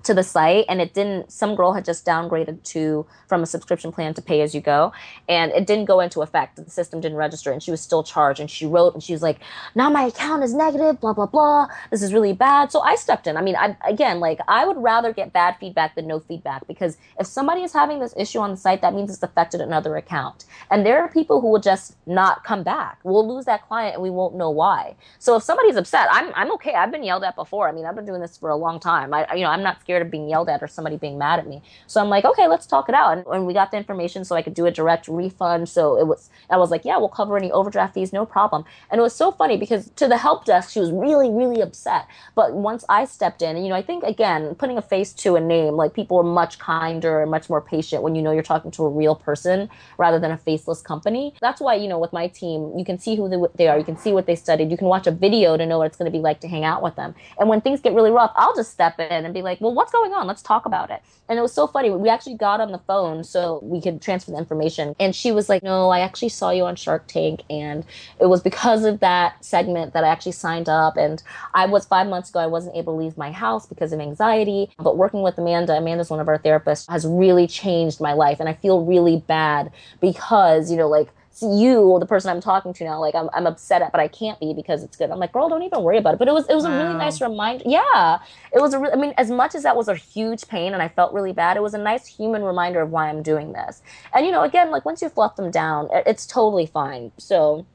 to the site and it didn't some girl had just downgraded to from a subscription plan to pay as you go and it didn't go into effect. The system didn't register and she was still charged and she wrote and she was like now my account is negative blah blah blah. This is really bad. So i stepped in. I mean I, again like i would rather get bad feedback than no feedback because if somebody is having this issue on the site that means it's affected another account. And there are people who will just not come back. We'll lose that client and we won't know why. So if somebody's upset i'm, I'm okay. I've been yelled at before. I mean i've been doing this for a long time. I you know i'm not scared scared of being yelled at or somebody being mad at me. So I'm like, okay, let's talk it out. And, and we got the information so I could do a direct refund. So it was, I was like, yeah, we'll cover any overdraft fees, no problem. And it was so funny because to the help desk, she was really, really upset. But once I stepped in, and you know, I think again, putting a face to a name, like people are much kinder and much more patient when you know you're talking to a real person rather than a faceless company. That's why, you know, with my team, you can see who they are, you can see what they studied, you can watch a video to know what it's going to be like to hang out with them. And when things get really rough, I'll just step in and be like, well, what what's going on? Let's talk about it. And it was so funny. We actually got on the phone so we could transfer the information. And she was like, No, I actually saw you on Shark Tank. And it was because of that segment that I actually signed up. And I was five months ago, I wasn't able to leave my house because of anxiety. But working with Amanda, Amanda's one of our therapists, has really changed my life. And I feel really bad because, you know, like, you, the person I'm talking to now, like I'm, I'm upset at, but I can't be because it's good. I'm like, girl, don't even worry about it. But it was, it was wow. a really nice reminder. Yeah, it was a. Re- I mean, as much as that was a huge pain and I felt really bad, it was a nice human reminder of why I'm doing this. And you know, again, like once you fluff them down, it's totally fine. So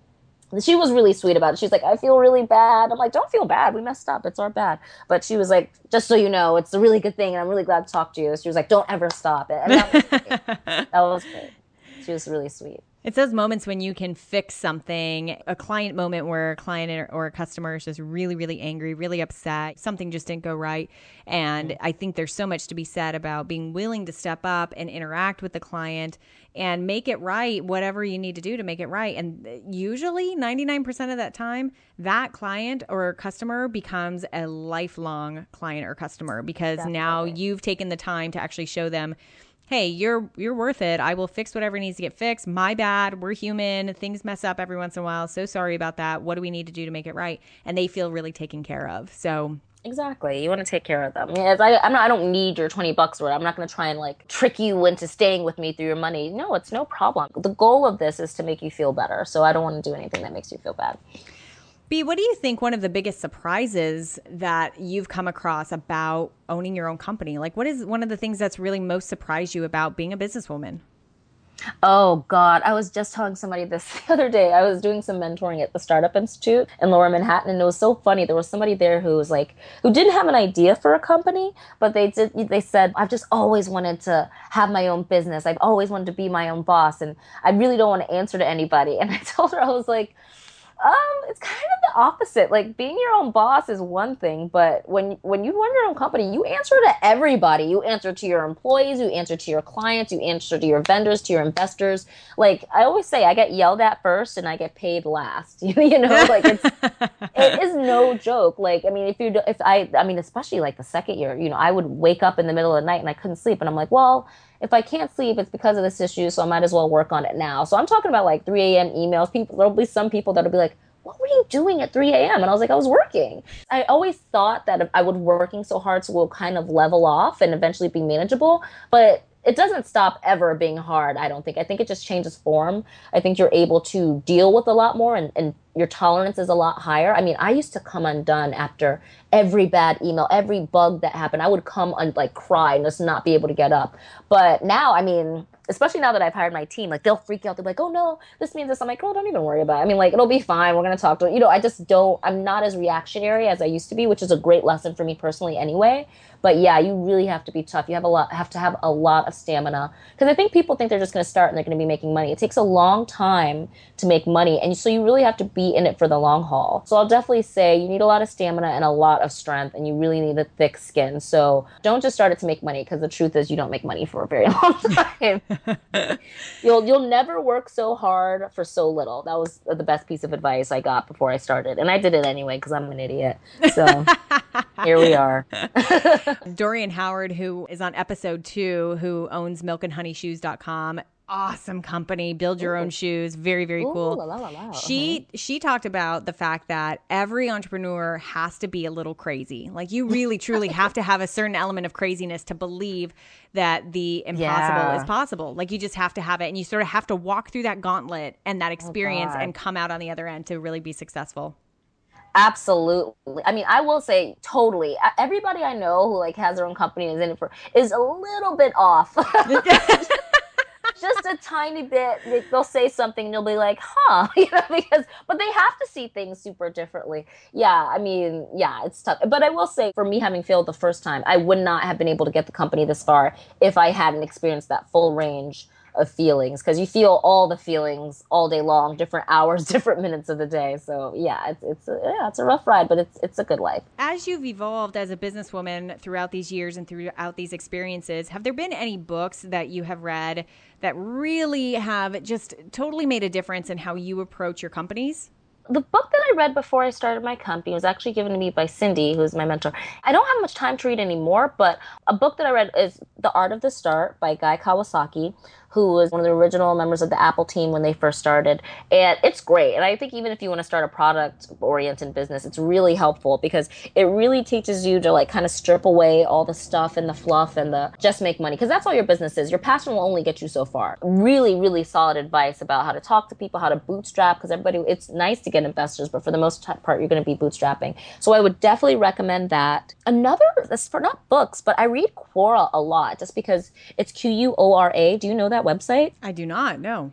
she was really sweet about it. She's like, I feel really bad. I'm like, don't feel bad. We messed up. It's our bad. But she was like, just so you know, it's a really good thing. And I'm really glad to talk to you. She was like, don't ever stop it. And that was great. that was great. She was really sweet. It's those moments when you can fix something, a client moment where a client or a customer is just really, really angry, really upset, something just didn't go right. And I think there's so much to be said about being willing to step up and interact with the client and make it right, whatever you need to do to make it right. And usually, 99% of that time, that client or customer becomes a lifelong client or customer because Definitely. now you've taken the time to actually show them hey, you're you're worth it. I will fix whatever needs to get fixed. My bad. We're human. Things mess up every once in a while. So sorry about that. What do we need to do to make it right? And they feel really taken care of. So Exactly. You want to take care of them. Yes, I, I'm not, I don't need your 20 bucks or I'm not going to try and like trick you into staying with me through your money. No, it's no problem. The goal of this is to make you feel better. So I don't want to do anything that makes you feel bad. Bea, what do you think one of the biggest surprises that you've come across about owning your own company? Like, what is one of the things that's really most surprised you about being a businesswoman? Oh God, I was just telling somebody this the other day. I was doing some mentoring at the Startup Institute in Lower Manhattan, and it was so funny. There was somebody there who was like, who didn't have an idea for a company, but they did. They said, "I've just always wanted to have my own business. I've always wanted to be my own boss, and I really don't want to answer to anybody." And I told her, I was like um, it's kind of the opposite. Like being your own boss is one thing, but when when you run your own company, you answer to everybody. You answer to your employees, you answer to your clients, you answer to your vendors, to your investors. Like I always say, I get yelled at first and I get paid last. you know, like it's it is no joke. Like I mean, if you if I I mean, especially like the second year, you know, I would wake up in the middle of the night and I couldn't sleep, and I'm like, well if I can't sleep, it's because of this issue, so I might as well work on it now. So I'm talking about like 3 a.m. emails. People, there'll be some people that'll be like, what were you doing at 3 a.m.? And I was like, I was working. I always thought that I would working so hard so we'll kind of level off and eventually be manageable. But it doesn't stop ever being hard, I don't think. I think it just changes form. I think you're able to deal with a lot more and, and your tolerance is a lot higher. I mean, I used to come undone after every bad email, every bug that happened. I would come and like cry and just not be able to get up. But now, I mean, especially now that I've hired my team, like they'll freak out. They're like, "Oh no, this means this." I'm like, "Oh, don't even worry about it." I mean, like it'll be fine. We're gonna talk to you know. I just don't. I'm not as reactionary as I used to be, which is a great lesson for me personally, anyway. But yeah, you really have to be tough. You have a lot have to have a lot of stamina because I think people think they're just going to start and they're going to be making money. It takes a long time to make money, and so you really have to be in it for the long haul. So I'll definitely say you need a lot of stamina and a lot of strength, and you really need a thick skin. So don't just start it to make money because the truth is you don't make money for a very long time. you'll you'll never work so hard for so little. That was the best piece of advice I got before I started, and I did it anyway because I'm an idiot. So here we are. Dorian Howard, who is on episode two, who owns milkandhoneyshoes.com. Awesome company, build your Ooh. own shoes. Very, very Ooh, cool. La, la, la, uh-huh. she she talked about the fact that every entrepreneur has to be a little crazy. Like you really truly have to have a certain element of craziness to believe that the impossible yeah. is possible. Like you just have to have it and you sort of have to walk through that gauntlet and that oh, experience oh, and come out on the other end to really be successful. Absolutely. I mean, I will say totally. Everybody I know who like has their own company is in it for is a little bit off. just a tiny bit. They'll say something and you'll be like, huh, you know, because, but they have to see things super differently. Yeah, I mean, yeah, it's tough. But I will say, for me having failed the first time, I would not have been able to get the company this far if I hadn't experienced that full range of feelings because you feel all the feelings all day long, different hours, different minutes of the day. So yeah, it's it's a, yeah, it's a rough ride, but it's it's a good life. As you've evolved as a businesswoman throughout these years and throughout these experiences, have there been any books that you have read that really have just totally made a difference in how you approach your companies? the book that I read before I started my company was actually given to me by Cindy, who's my mentor. I don't have much time to read anymore, but a book that I read is The Art of the Start by Guy Kawasaki, who was one of the original members of the Apple team when they first started. And it's great. And I think even if you want to start a product oriented business, it's really helpful because it really teaches you to like kind of strip away all the stuff and the fluff and the just make money. Because that's all your business is. Your passion will only get you so far. Really, really solid advice about how to talk to people, how to bootstrap. Because everybody, it's nice to get investors, but for the most part, you're going to be bootstrapping. So I would definitely recommend that. Another, this for not books, but I read Quora a lot just because it's Q U O R A. Do you know that? That website? I do not. No.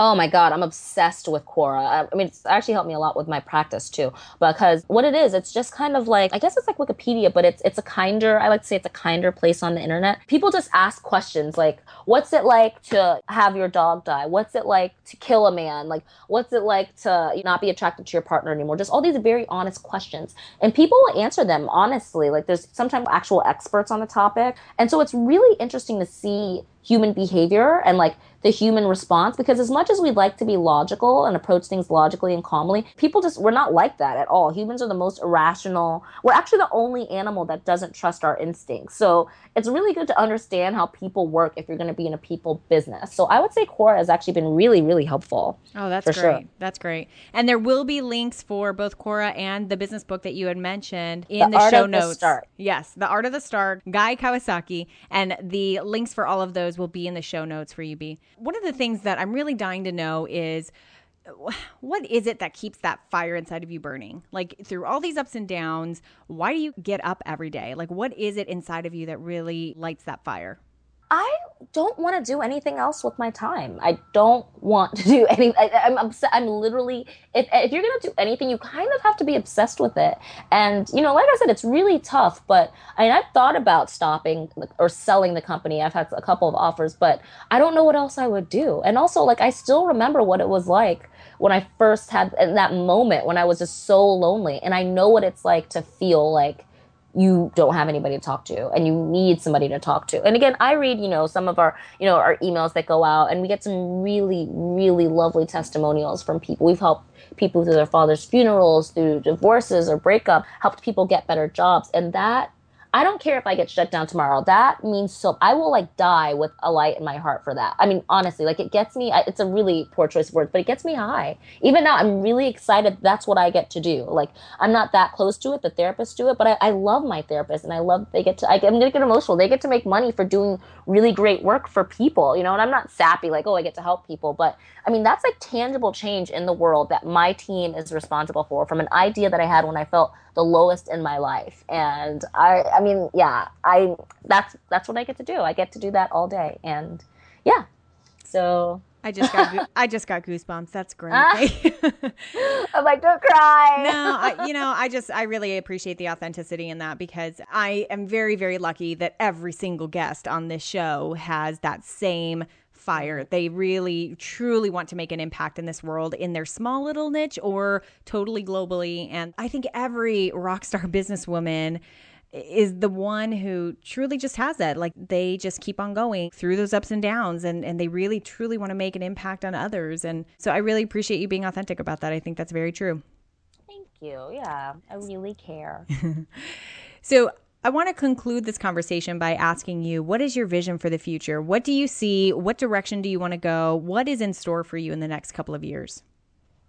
Oh my God, I'm obsessed with Quora. I mean, it's actually helped me a lot with my practice too. Because what it is, it's just kind of like I guess it's like Wikipedia, but it's it's a kinder. I like to say it's a kinder place on the internet. People just ask questions like, "What's it like to have your dog die? What's it like to kill a man? Like, what's it like to not be attracted to your partner anymore?" Just all these very honest questions, and people will answer them honestly. Like, there's sometimes actual experts on the topic, and so it's really interesting to see human behavior and like the human response because as much as we'd like to be logical and approach things logically and calmly people just we're not like that at all. Humans are the most irrational. We're actually the only animal that doesn't trust our instincts. So it's really good to understand how people work if you're going to be in a people business. So i would say quora has actually been really really helpful. Oh that's great sure. that's great. And there will be links for both quora and the business book that you had mentioned in the, the show notes. The yes the art of the start guy kawasaki and the links for all of those will be in the show notes for you Bea one of the things that I'm really dying to know is what is it that keeps that fire inside of you burning? Like through all these ups and downs, why do you get up every day? Like what is it inside of you that really lights that fire? I don't want to do anything else with my time. I don't want to do any. I, am upset. I'm literally. If if you're gonna do anything, you kind of have to be obsessed with it. And you know, like I said, it's really tough. But I mean, I've thought about stopping or selling the company. I've had a couple of offers, but I don't know what else I would do. And also, like, I still remember what it was like when I first had in that moment when I was just so lonely, and I know what it's like to feel like you don't have anybody to talk to and you need somebody to talk to. And again, I read, you know, some of our, you know, our emails that go out and we get some really, really lovely testimonials from people. We've helped people through their father's funerals, through divorces or breakup, helped people get better jobs. And that I don't care if I get shut down tomorrow. That means so I will like die with a light in my heart for that. I mean, honestly, like it gets me. It's a really poor choice of words, but it gets me high. Even now, I'm really excited. That's what I get to do. Like I'm not that close to it. The therapists do it, but I, I love my therapist, and I love they get to. I, I'm gonna get emotional. They get to make money for doing really great work for people. You know, and I'm not sappy like oh I get to help people, but I mean that's like tangible change in the world that my team is responsible for. From an idea that I had when I felt the lowest in my life, and I I mean, yeah, I that's that's what I get to do. I get to do that all day, and yeah. So I just got I just got goosebumps. That's great. Ah. I'm like, don't cry. no, I, you know, I just I really appreciate the authenticity in that because I am very very lucky that every single guest on this show has that same fire. They really, truly want to make an impact in this world in their small little niche or totally globally. And I think every rock star businesswoman is the one who truly just has that. Like they just keep on going through those ups and downs and, and they really, truly want to make an impact on others. And so I really appreciate you being authentic about that. I think that's very true. Thank you. Yeah, I really care. so I want to conclude this conversation by asking you what is your vision for the future? What do you see? What direction do you want to go? What is in store for you in the next couple of years?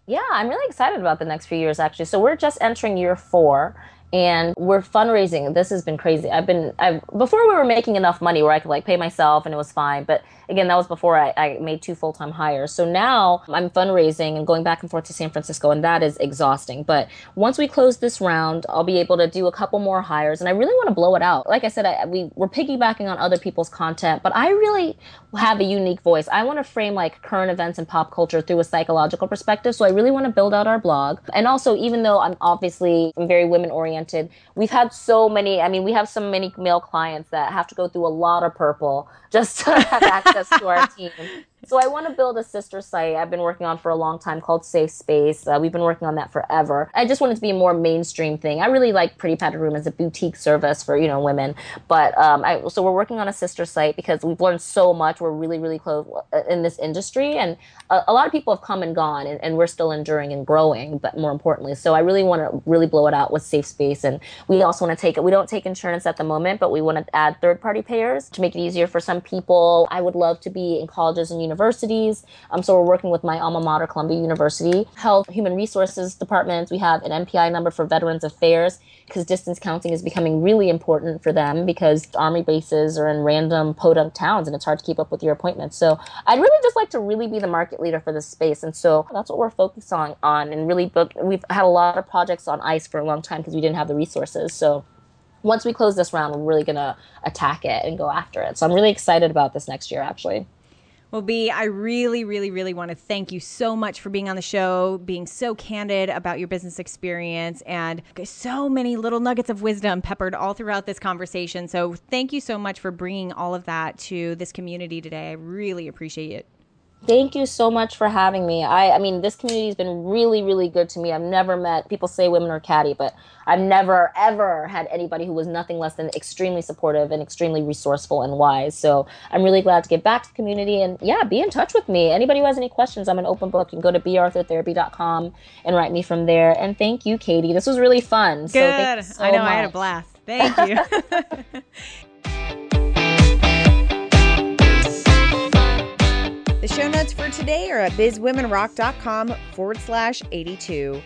Yeah, I'm really excited about the next few years actually. So we're just entering year four and we're fundraising. This has been crazy. I've been I before we were making enough money where I could like pay myself and it was fine. But again, that was before I, I made two full time hires. So now I'm fundraising and going back and forth to San Francisco, and that is exhausting. But once we close this round, I'll be able to do a couple more hires, and I really want to blow it out. Like I said, I, we we're piggybacking on other people's content, but I really have a unique voice. I want to frame like current events and pop culture through a psychological perspective. So I really want to build out our blog. And also, even though I'm obviously I'm very women oriented, we've had so many. I mean, we have so many male clients that have to go through a lot of purple just to have access to our team. So I want to build a sister site I've been working on for a long time called Safe Space. Uh, we've been working on that forever. I just want it to be a more mainstream thing. I really like Pretty Padded Room as a boutique service for you know women, but um, I, so we're working on a sister site because we've learned so much. We're really really close uh, in this industry, and a, a lot of people have come and gone, and, and, we're still enduring and growing. But more importantly, so I really want to really blow it out with Safe Space, and we also want to take it. We don't take insurance at the moment, but we want to add third party payers to make it easier for some people. I would love to be in colleges and universities. Um, so we're working with my alma mater, Columbia University. Health, Human Resources departments. We have an NPI number for Veterans Affairs because distance counting is becoming really important for them because army bases are in random podunk towns and it's hard to keep up with your appointments. So I'd really just like to really be the market leader for this space. And so that's what we're focused on, on and really book. We've had a lot of projects on ice for a long time because we didn't have the resources. So once we close this round, we're really going to attack it and go after it. So I'm really excited about this next year, actually. Well, Bea, I really, really, really want to thank you so much for being on the show, being so candid about your business experience, and so many little nuggets of wisdom peppered all throughout this conversation. So, thank you so much for bringing all of that to this community today. I really appreciate it. Thank you so much for having me. I, I mean, this community has been really, really good to me. I've never met people say women are catty, but I've never, ever had anybody who was nothing less than extremely supportive and extremely resourceful and wise. So I'm really glad to get back to the community and yeah, be in touch with me. Anybody who has any questions, I'm an open book. You can go to barthertherapy.com and write me from there. And thank you, Katie. This was really fun. Good. So, so I know much. I had a blast. Thank you. The show notes for today are at bizwomenrock.com forward slash 82.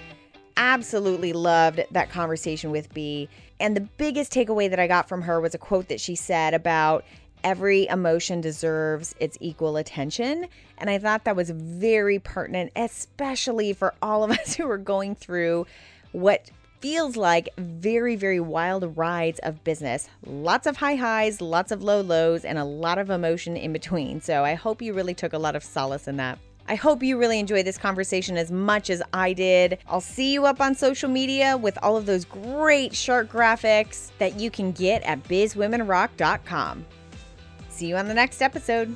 Absolutely loved that conversation with Bea. And the biggest takeaway that I got from her was a quote that she said about every emotion deserves its equal attention. And I thought that was very pertinent, especially for all of us who are going through what feels like very, very wild rides of business. Lots of high highs, lots of low lows, and a lot of emotion in between. So I hope you really took a lot of solace in that. I hope you really enjoyed this conversation as much as I did. I'll see you up on social media with all of those great shark graphics that you can get at bizwomenrock.com. See you on the next episode.